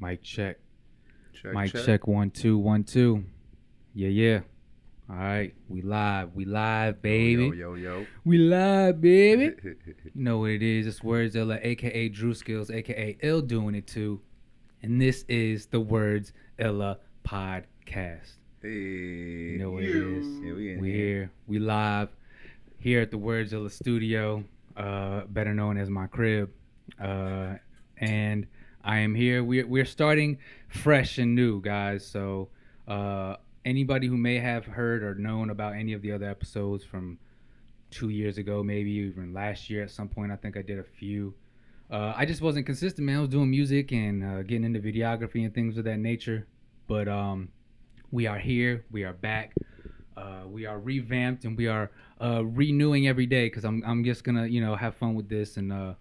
Mic check. Check, Mic check. One two one two. Yeah yeah. All right, we live. We live, baby. Yo, yo, yo. We live, baby. You know what it is. It's Werds Illah, aka Drew Skills, aka Ill doing it too. And this is the Werds Illah podcast. hey. You know what it is. Yeah, we in We here. here. We live here at the Werds Illah studio, uh, better known as my crib. Uh, and I am here. We're, we're starting fresh and new, guys. So uh, anybody who may have heard or known about any of the other episodes from two years ago, maybe even last year at some point, I think I did a few. Uh, I just wasn't consistent, man. I was doing music and uh, getting into videography and things of that nature. But um, we are here. We are back. Uh, we are revamped and we are uh, renewing every day because I'm, I'm just gonna you know have fun with this and uh,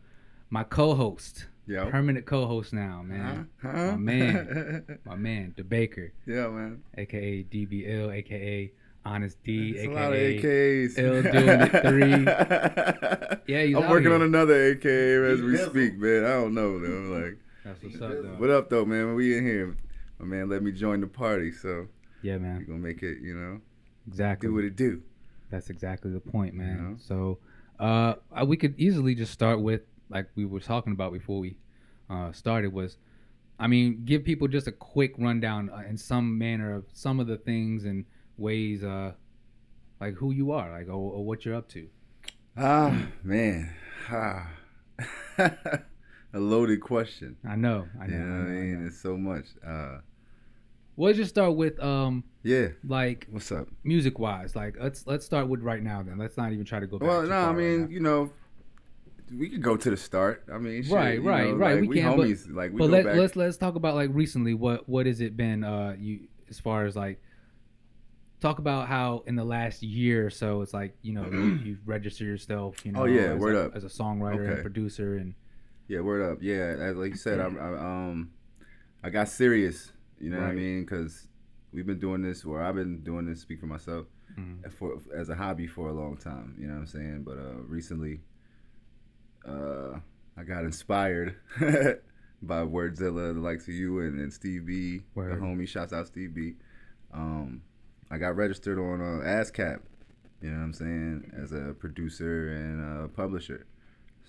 my co-host, Yo. permanent co-host now, man, Huh? My man. my man, Da Baker, yeah, man. aka DBL, aka Honest D, It's a aka lot of AKs. L doing it three. Yeah, he's I'm out working here. on another AK as we speak, man. I don't know, though. Like, That's what's up, though. what up, though, man? We in here. My man let me join the party, so Yeah, we man, gonna make it, you know, exactly. do what it do. That's exactly the point, man. know? So, uh, we could easily just start with like we were talking about before we uh, started was, I mean, give people just a quick rundown uh, in some manner of some of the things and ways, uh, like who you are, like or, or what you're up to. Ah, man. Ah. a loaded question. I know, I know. You know I what I know, I mean? know. It's so much. Uh, We'll just start with um, yeah. like What's up? music wise. Like let's let's start with right now. Then let's not even try to go back. Well, no, I far right mean, you know, we could go to the start. I mean, shit, Right, right, know, right, Like, we we, can, but- like we but let, back. let's let's talk about like recently what what has it been uh you as far as like talk about how in the last year or so it's like you know you, you've registered yourself you know Oh, yeah, as, word a, up. as a songwriter and producer and Yeah, word up. Yeah, as like you said, I, I um, I got serious. You know what I mean? Because we've been doing this, or I've been doing this. Speak for myself. Mhm. For as a hobby for a long time. You know what I'm saying? But uh, recently, uh, I got inspired. By Werds Illah, the likes of you and, and Steve B, Word. the homie. Shouts out Steve B. Um, I got registered on uh, ASCAP. You know what I'm saying? As a producer and a publisher.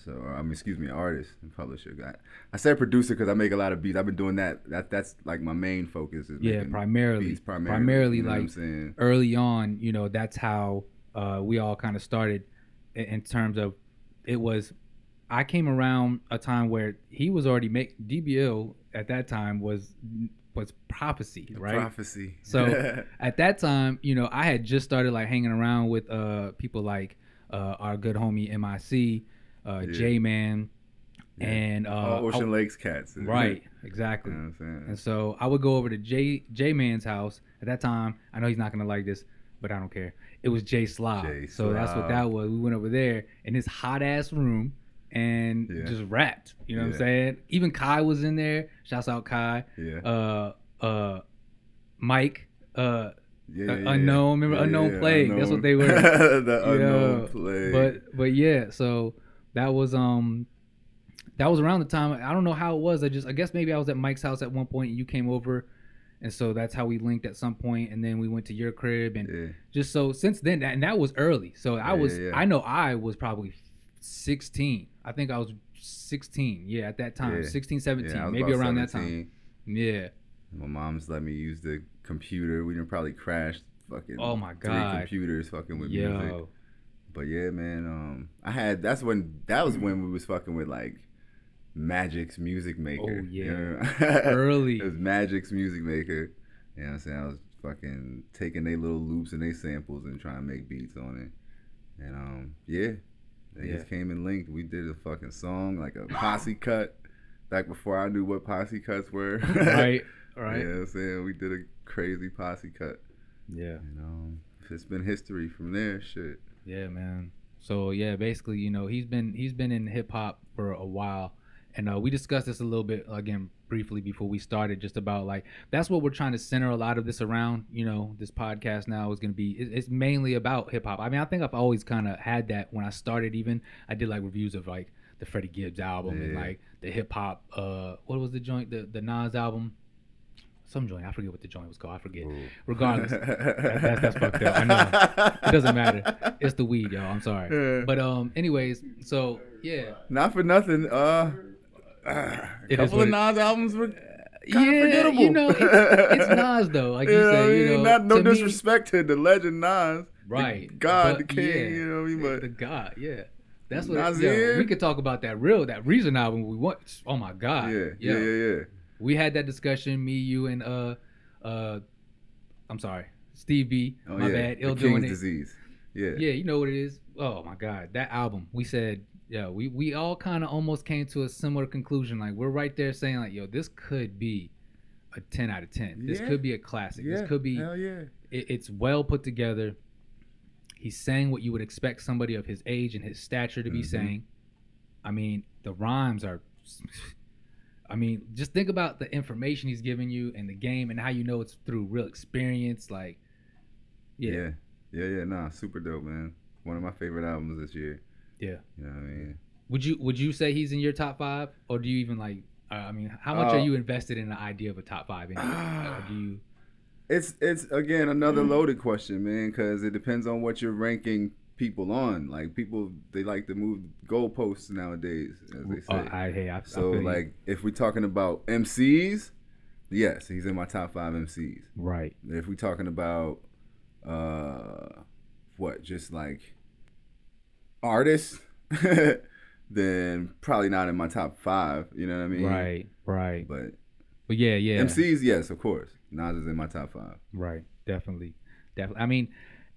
So, or, I mean, excuse me, artist and publisher. I, I said producer because I make a lot of beats. I've been doing that. That that's like my main focus. Is yeah primarily beats primarily. primarily you know what I'm like saying? early on you know that's how uh we all kind of started in, in terms of it was I came around a time where he was already make DBL at that time was was prophecy right Prophecy. So, at that time, you know, I had just started like hanging around with uh people like uh our good homie MIC, uh Yeah. J Man, Yeah. and uh All Ocean I- Lakes cats. right, You exactly. know what I'm? And so I would go over to J J Man's house at that time. I know he's not gonna like this, but I don't care. It was Jay Slob. Jay so that's what that was. We went over there in his hot ass room and Yeah. just rapped. You know what I'm saying? Even Kai was in there. Shouts out Kai. yeah. Uh uh Mike. Uh yeah, uh, Unknown, remember Unknown Plague? That's what they were. the Yeah, unknown plague. but but yeah, so that was um that was around the time I don't know how it was. I just I guess maybe I was at Mike's house at one point and you came over and so that's how we linked at some point and then we went to your crib and yeah, just so since then and that was early. So I Yeah, was yeah, yeah. I know I was probably 16. I think I was 16. Yeah, at that time. Yeah. 16, 17, yeah, maybe around that time. Yeah. My mom's let me use the computer. We didn't probably crash fucking. Oh my god. Three computers fucking with music. But yeah, man. Um, I had that's when that was when we was fucking with like Magix Music Maker. Oh, yeah. You know? Early. it was Magix Music Maker. You know what I'm saying? I was fucking taking their little loops and their samples and trying to make beats on it. And um, yeah, they Yeah. just came and linked. We did a fucking song like a posse cut. Back before I knew what posse cuts were. right. Right. You know what I'm saying? We did a crazy posse cut. yeah. And um, it's been history from there. Shit. Yeah, man. So yeah, basically, you know, he's been he's been in hip hop for a while, and uh, we discussed this a little bit again briefly before we started, just about like that's what we're trying to center a lot of this around. You know, this podcast now is going to be it- it's mainly about hip hop. I mean, I think I've always kind of had that when I started. Even I did like reviews of like the Freddie Gibbs album and like the hip hop. Uh, what was the joint? The the Nas album. Some joint. I forget what the joint was called. I forget. Regardless, that- that- that's fucked up. I know. It doesn't matter. It's the weed, y'all. I'm sorry. Yeah. But um, anyways, so yeah, Not for nothing. Uh, a is couple of Nas albums were yeah, kind of forgettable. you know, it's, it's Nas though. Like you I said, you know, not no to me- disrespect to the legend Nas, the right? God, But, the King. yeah, You know what I mean? But the God, yeah. That's what Nasir? yo, we could talk about that real that Reason album we want. Oh my God, yeah, yeah, yeah, yeah. We had that discussion, me, you, and uh, uh, I'm sorry, Steve B. Oh my yeah, bad, the ill King's doing it. disease. Yeah, Yeah, you know what it is. Oh my God, that album. We said, yeah, we we all kind of almost came to a similar conclusion. Like we're right there saying, like, yo, this could be a 10 out of 10. This Yeah. could be a classic. yeah. This could be. Hell yeah. It, it's well put together. He's saying what you would expect somebody of his age and his stature to be Mhm. saying. I mean, the rhymes are. I mean, just think about the information he's giving you in the game and how you know it's through real experience. Like, yeah, yeah, yeah, yeah. Nah, super dope, man. One of my favorite albums this year. Yeah. You know what I mean? Would you would you say he's in your top five, or do you even like? Uh, I mean, how much Uh, are you invested in the idea of a top five? Anyway? or do you? It's it's again another Mm-hmm. loaded question, man, because it depends on what you're ranking people on. Like people, they like to move goalposts nowadays, as they say. Oh, I hey, I, I so you. like, if we're talking about MCs, yes, he's in my top five MCs. right, If we're talking about uh, what, just like artists, then probably not in my top five. You know what I mean? right, right. But But yeah, yeah, MCs, yes, of course. Nas is in my top five. Right. Definitely. Definitely. I mean,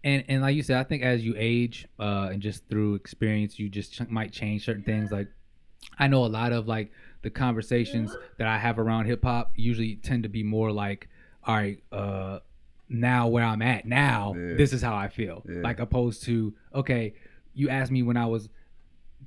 and and like you said, I think as you age, uh, and just through experience, you just ch- might change certain things. Like, I know a lot of like the conversations that I have around hip hop usually tend to be more like, all right, uh, now where I'm at now, Yeah. this is how I feel. Yeah. Like opposed to, okay, you asked me when I was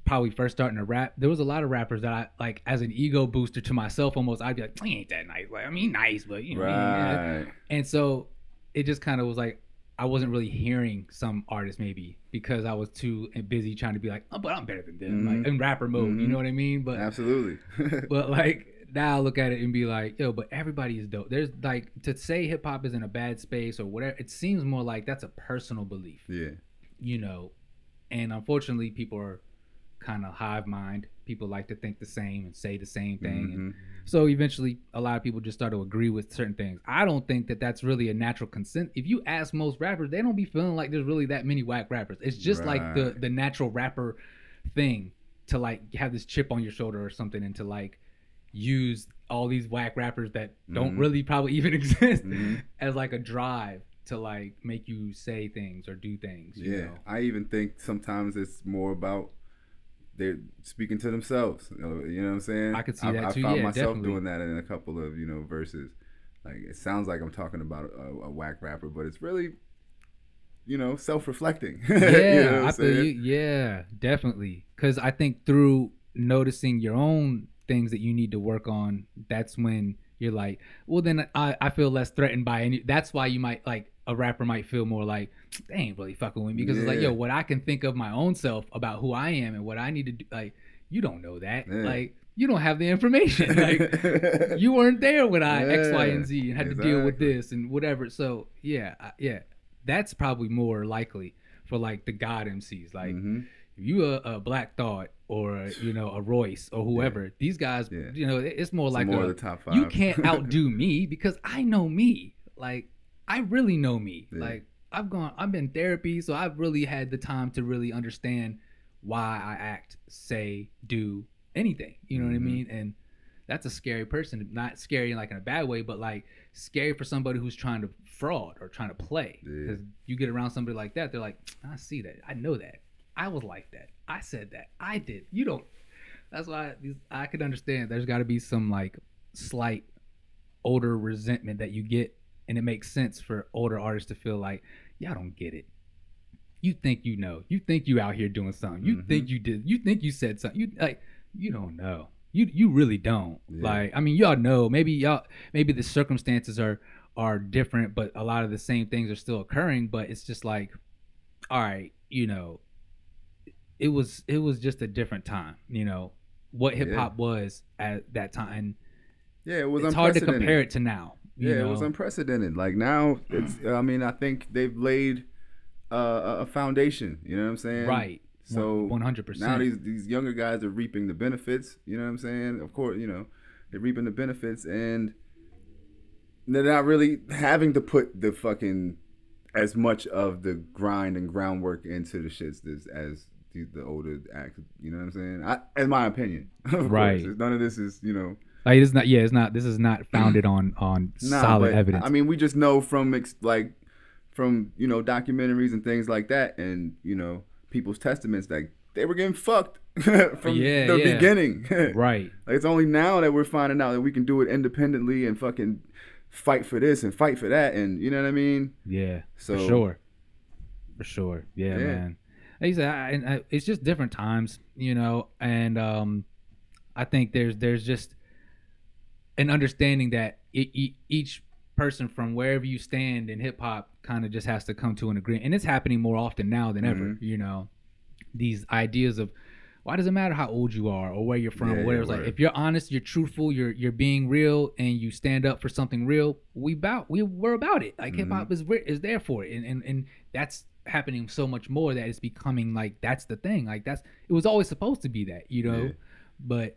probably first starting to rap, there was a lot of rappers that I like as an ego booster to myself almost. I'd be like, he ain't that nice. Like, I mean, nice, but you know, Right. and so it just kind of was like I wasn't really hearing some artists maybe because I was too busy trying to be like, oh, but I'm better than them, like Mhm. in rapper mode. You Mhm. know what I mean? But Absolutely. but like now I look at it and be like, yo, but everybody is dope. There's like to say hip hop is in a bad space or whatever. It seems more like that's a personal belief, yeah. you know. And unfortunately, people are kind of hive mind. People like to think the same and say the same thing. And Mhm. so eventually, a lot of people just start to agree with certain things. I don't think that that's really a natural consent. If you ask most rappers, they don't be feeling like there's really that many whack rappers. It's just like the the natural rapper thing to like have this chip on your shoulder or something, and to like use all these whack rappers that don't Mhm. really probably even exist Mhm. as like a drive to like make you say things or do things. You Yeah. know? I even think sometimes it's more about they're speaking to themselves. You know, you know what I'm saying? I could see I, that I too. found Yeah, myself definitely. doing that in a couple of you know verses. Like it sounds like I'm talking about a, a whack rapper, but it's really, you know, self-reflecting. yeah, you know I'm feel you. Yeah, definitely. Because I think through noticing your own things that you need to work on, that's when you're like, well, then I, I feel less threatened by any. That's why you might like a rapper might feel more like they ain't really fucking with me because it's like, yo, what I can think of my own self about who I am and what I need to do. Like, you don't know that. Yeah. Like, you don't have the information. like, you weren't there when I X, Y, and Z and had to deal with this and whatever. So yeah, I- yeah, that's probably more likely for like the God MCs. Like Mhm. if you a, a Black Thought or you know a Royce or whoever, these guys, Yeah. you know, it's more Some like more a, the top five. you can't outdo me because I know me. Like I really know me. Yeah. Like I've gone, I've been therapy, so I've really had the time to really understand why I act, say, do anything. You know what I Mhm. mean? And that's a scary person. Not scary like in a bad way, but like scary for somebody who's trying to fraud or trying to play. Yeah. Because you get around somebody like that, they're like, I see that. I know that. I was like that. I said that. I did. You don't. That's why these, I could understand. There's got to be some like slight older resentment that you get, and it makes sense for older artists to feel like, y'all don't get it. You think you know. You think you out here doing something. You Mhm. think you did. You think you said something. You like. You don't know. You you really don't. Yeah. Like I mean, y'all know. Maybe y'all. Maybe the circumstances are are different, but a lot of the same things are still occurring. But it's just like, all right, you know, it was it was just a different time. You know what hip hop was at that time. Yeah, it was It's hard to compare it to now. Yeah, know? it was unprecedented. Like now, it's. I mean, I think they've laid uh, a foundation. You know what I'm saying? right. So one hundred now percent. these these younger guys are reaping the benefits. You know what I'm saying? Of course, you know they're reaping the benefits, and they're not really having to put the fucking as much of the grind and groundwork into the shits as, as the, the older act. You know what I'm saying? I, in my opinion, of course. Right. None of this is you know Like it's not. Yeah, it's not. This is not founded on on Nah, solid but, evidence. I mean, we just know from ex- like from you know documentaries and things like that, and you know people's testaments that they were getting fucked from Yeah, the yeah. beginning. right. Like, it's only now that we're finding out that we can do it independently and fucking fight for this and fight for that, and you know what I mean. Yeah. So for sure. For sure. Yeah, Yeah. man. Like you said, I, I, it's just different times, you know, and um, I think there's there's just an understanding that e- e- each person from wherever you stand in hip hop kind of just has to come to an agreement, and it's happening more often now than ever. Mhm. You know, these ideas of why does it matter how old you are or where you're from Yeah, or whatever. It's like if you're honest, you're truthful, you're you're being real, and you stand up for something real. We about we we're about it. Like hip Mm-hmm. hop is is there for it, and, and and that's happening so much more that it's becoming like that's the thing. Like that's it was always supposed to be that, you know, Yeah. but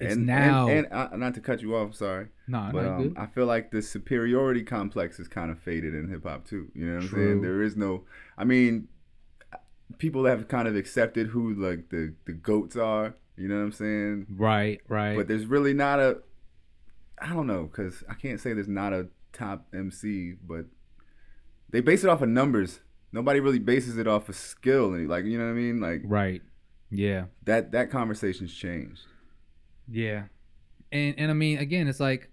it's and, now. and, and uh, not to cut you off, sorry, no, but um. I feel like the superiority complex is kind of faded in hip hop too. You know what I'm saying? There is no, I mean, people have kind of accepted who like the the goats are. You know what I'm saying? right, right. But there's really not a, I don't know, cause I can't say there's not a top MC, but they base it off of numbers. Nobody really bases it off of skill, and like you know what I mean? Like right. Yeah. that that conversation's changed. Yeah. And and I mean again it's like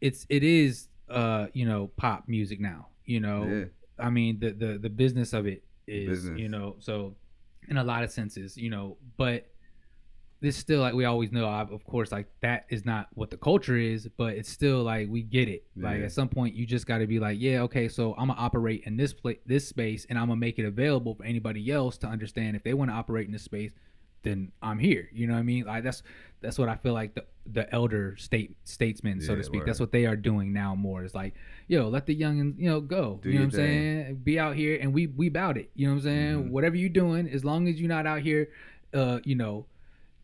it's it is uh you know pop music now, you know. Yeah. I mean the the the business of it is Business. you know so in a lot of senses, you know, but this still like we always know of of course like that is not what the culture is but it's still like we get it like at some point you just got to be like yeah okay so i'm gonna operate in this place this space and i'm gonna make it available for anybody else to understand if they want to operate in this space then i'm here you know what i mean like that's that's what i feel like the the elder state statesmen so to speak word. that's what they are doing now more is like yo let the youngins you know go Do you know what i'm saying be out here and we we bout it you know what i'm saying Mhm. whatever you're doing as long as you're not out here uh you know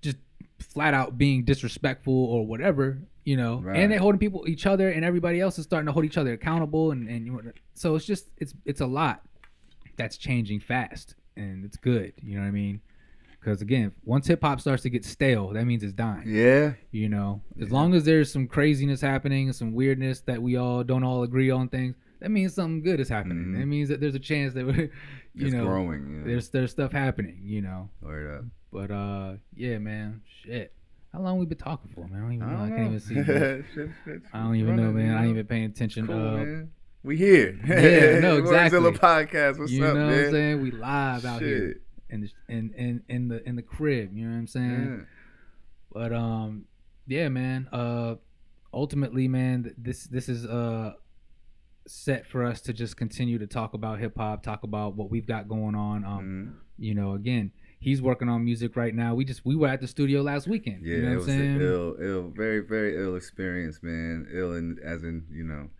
just flat out being disrespectful or whatever, you know. Right. And they're holding people, each other, and everybody else is starting to hold each other accountable, and and you- so it's just it's it's a lot that's changing fast, and it's good. You know what I mean? Because again, once hip hop starts to get stale, that means it's dying. Yeah. You know, as Yeah. long as there's some craziness happening, some weirdness that we all don't all agree on things, that means something good is happening. Mhm. That means that there's a chance that we're, you it's know growing. Yeah. there's there's stuff happening. You know. Word up. But uh, yeah, man, shit. How long we been talking for, man? I don't even I know. I, don't can't know. even see. Shit, shit, I don't even know, man. you I ain't even paying attention. Cool, uh, man. We here. Yeah, no, exactly. Werds Illah podcast. What's you up, know man? what I'm saying? We live out here Shit. In the in, in in the in the crib. You know what I'm saying? Yeah. But um, yeah, man. Uh, ultimately, man, this this is uh set for us to just continue to talk about hip hop, talk about what we've got going on. Um, Mhm. you know, again, he's working on music right now. We just we were at the studio last weekend. Yeah, you know it what was I'm saying? an ill, ill, very, very ill experience, man. Ill, and as in, you know,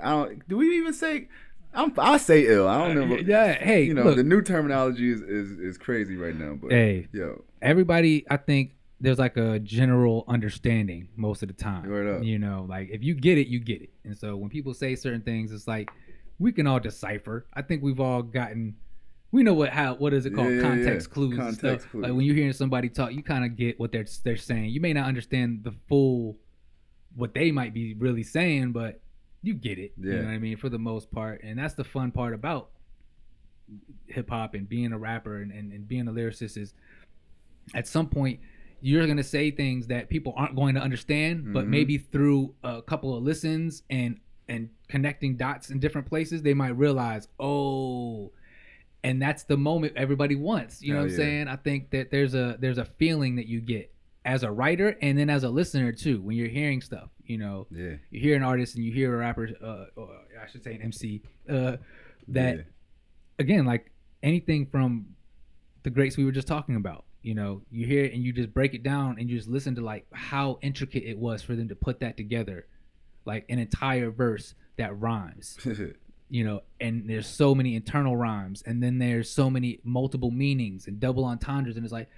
I don't. Do we even say? I'm, I say ill. I don't know. Uh, yeah, hey, you know, look. the new terminology is, is is crazy right now. But Hey. yo, everybody i think there's like a general understanding most of the time you know like if you get it you get it and so when people say certain things it's like we can all decipher i think we've all gotten we know what how what is it called Yeah, context yeah. clues and Context stuff. clues. like when you're hearing somebody talk you kind of get what they're they're saying you may not understand the full what they might be really saying but you get it you know what i mean for the most part. And that's the fun part about hip-hop and being a rapper and, and, and being a lyricist is at some point you're going to say things that people aren't going to understand but Mhm. maybe through a couple of listens and and connecting dots in different places they might realize oh and that's the moment everybody wants. You know what i'm yeah. saying? I think that there's a there's a feeling that you get as a writer and then as a listener too when you're hearing stuff you know yeah, you hear an artist and you hear a rapper uh, or i should say an mc uh, that yeah. again, like anything from the greats we were just talking about. You know, you hear it and you just break it down and you just listen to like how intricate it was for them to put that together, like an entire verse that rhymes. You know, and there's so many internal rhymes, and then there's so many multiple meanings and double entendres, and it's like,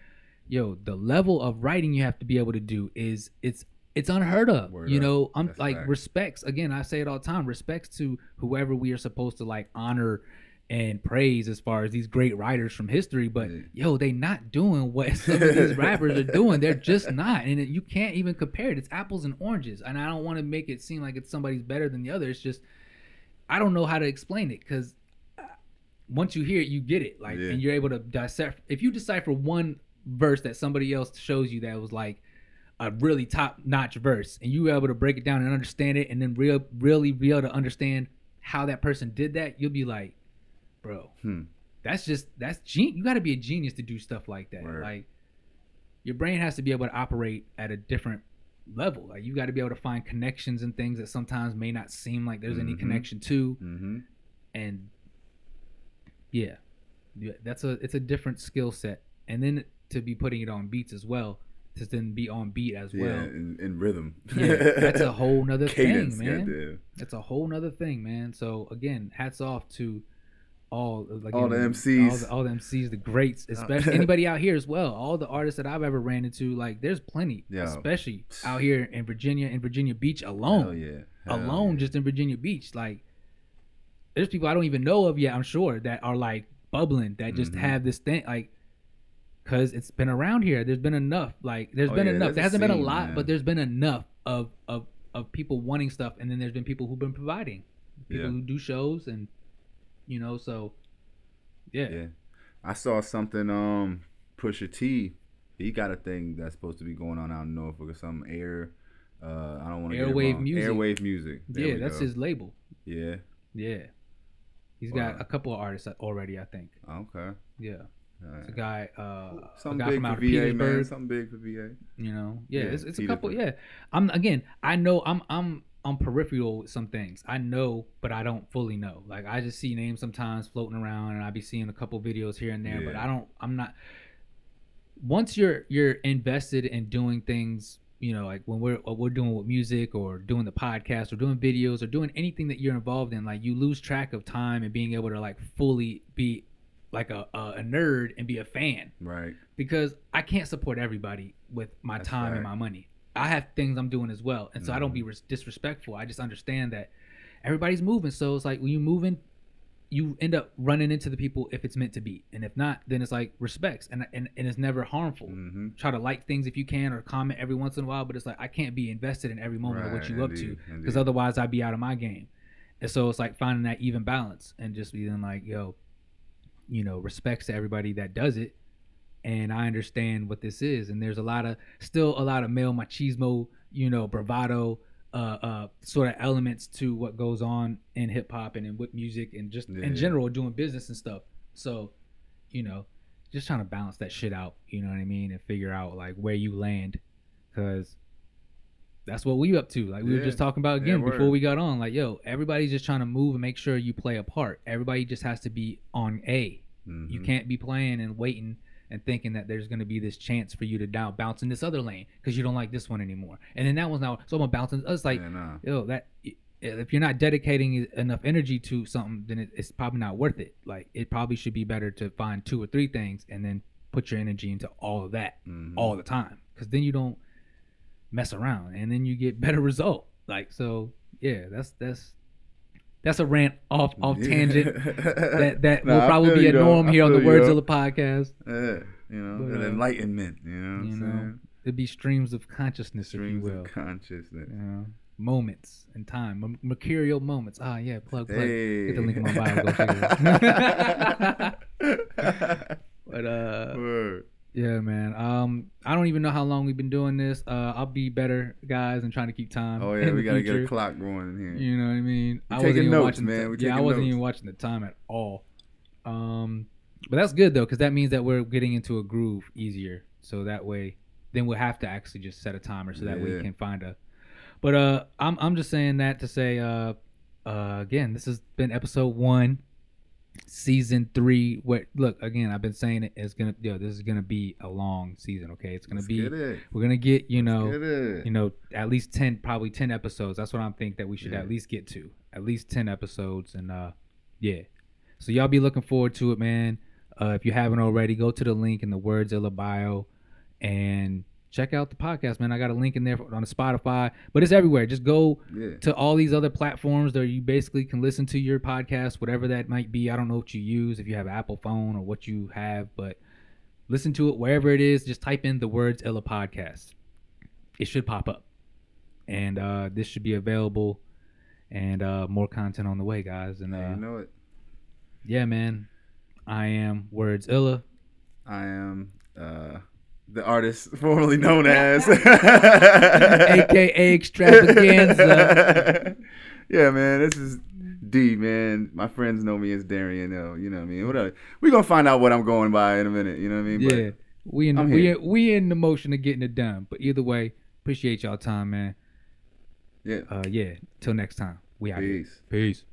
yo, the level of writing you have to be able to do is it's it's unheard of. Word you up. know, I'm That's like fact. respects again. I say it all the time. Respects to whoever we are supposed to like honor and praise as far as these great writers from history. But Yeah. yo, they not doing what some of these rappers are doing. They're just not, and it, you can't even compare it. It's apples and oranges. And I don't want to make it seem like it's somebody's better than the other. It's just I don't know how to explain it because uh, once you hear it, you get it. Like, Yeah. and you're able to decipher. If you decipher one verse that somebody else shows you that was like a really top notch verse, and you were able to break it down and understand it, and then real, really be able to understand how that person did that, you'll be like, bro, Hmm. that's just that's gen- You got to be a genius to do stuff like that. Word. Like, your brain has to be able to operate at a different level. Like, you got to be able to find connections and things that sometimes may not seem like there's any Mhm. connection to Mm-hmm. and yeah, yeah, that's a it's a different skill set, and then to be putting it on beats as well, to then be on beat as Yeah, well. in, in rhythm. Yeah, that's a whole nother Cadence, thing, man. goddamn. That's a whole nother thing, man. So again, hats off to all like All the all MCs. the, all the MCs, the greats, especially anybody out here as well. All the artists that I've ever ran into, like there's plenty, Yo. especially out here in Virginia, in Virginia Beach alone Hell yeah. Hell alone yeah. just in Virginia Beach. Like, there's people I don't even know of yet. I'm sure that are like bubbling that just Mhm. have this thing like, cause it's been around here. There's been enough. Like, there's Oh, been yeah, enough. There hasn't been a lot, man. but there's been enough of of of people wanting stuff, and then there's been people who've been providing, people Yeah. who do shows, and you know, so yeah, Yeah. I saw something. Um, Pusha T. He got a thing that's supposed to be going on out in Norfolk or some air. Uh, I don't want to Heir Wave music. Heir Wave music. There yeah, that's go. his label. Yeah. Yeah, He's got a couple of artists already. I think. Okay. Yeah, It's a guy. Uh, a Something guy big from for VA, man. Something big for VA. You know, yeah, Yeah, it's, it's a couple. Yeah, I'm again. I know I'm I'm I'm peripheral with some things. I know, but I don't fully know. Like I just see names sometimes floating around, and I be seeing a couple videos here and there. But I don't. I'm not. Once you're you're invested in doing things, you know, like when we're we're doing with music or doing the podcast or doing videos or doing anything that you're involved in, like you lose track of time and being able to like fully be like a a, a nerd and be a fan Right. because I can't support everybody with my That's time and my money. I have things I'm doing as well, and so I don't be res- disrespectful. I just understand that everybody's moving, so it's like when you moving, you end up running into the people if it's meant to be, and if not, then it's like respects, and and, and it's never harmful. Mm-hmm. Try to like things if you can or comment every once in a while, but it's like I can't be invested in every moment of what Right, you up to because otherwise I'd be out of my game. And so it's like finding that even balance and just being like, yo, you know, respects to everybody that does it. And I understand what this is. And there's a lot of still a lot of male machismo, you know, bravado, uh, uh, sort of elements to what goes on in hip hop and in whip music and just Yeah. in general doing business and stuff. So, you know, just trying to balance that shit out. You know what I mean? And figure out like where you land, because that's what we up to. Like we were just talking about Yeah, again before we got on. Like, yo, everybody's just trying to move and make sure you play a part. Everybody just has to be on A. Mm-hmm. You can't be playing and waiting and thinking that there's going to be this chance for you to now bounce in this other lane because you don't like this one anymore. And then that one's now, so I'm gonna bounce in. It's like, yeah, nah. yo, that if you're not dedicating enough energy to something, then it, it's probably not worth it. Like, it probably should be better to find two or three things and then put your energy into all of that Mhm. all the time because then you don't mess around and then you get better result. Like, so yeah, that's that's that's a rant off off tangent that that Nah, will probably be a norm here on the Words though. of the podcast. Yeah, you know, But, an uh, enlightenment. You know you know? It'd be streams of consciousness, Streams if you will. of consciousness. you know, moments in time, m- mercurial moments. Ah, yeah, plug, plug. Hey. Get the link in my bio. Go check it out. but uh, Word. Yeah, man. Um, I don't even know how long we've been doing this. Uh, I'll be better, guys, and trying to keep time. Oh yeah, we gotta get a clock going in here. You know what I mean? We I wasn't taking even notes, watching the man. We yeah, I wasn't even watching the time at all. Um, but that's good though, because that means that we're getting into a groove easier. So that way, then we'll have to actually just set a timer so that we Yeah. can find a. But uh, I'm I'm just saying that to say uh, uh, again, this has been episode one season three. What look again? I've been saying it. It's gonna yo. This is gonna be a long season. Okay, it's gonna Let's be. We're gonna get you know Get you know at least 10 probably 10 episodes that's what i'm thinking that we should Yeah. at least get to at least 10 episodes and uh yeah so y'all be looking forward to it man uh if you haven't already go to the link in the words of the bio and check out the podcast man i got a link in there for, on the spotify but it's everywhere just go yeah. to all these other platforms that you basically can listen to your podcast, whatever that might be. I don't know what you use, if you have an Apple phone or what you have, but listen to it wherever it is. Just type in the Werds Illah Podcast. It should pop up. And uh, this should be available and uh, more content on the way, guys. And Yeah, uh, you know it. yeah, man, I am Werds Illah. I am uh, the artist formerly known as AKA Extravaganza. yeah, man. This is D, man. My friends know me as Darian L. You know what I mean? Whatever. We're gonna find out what I'm going by in a minute. You know what I mean? Yeah. We in I'm we we in the motion of getting it done. But either way, appreciate y'all time, man. Yeah. Uh yeah. Till next time. We out here. Peace. Peace.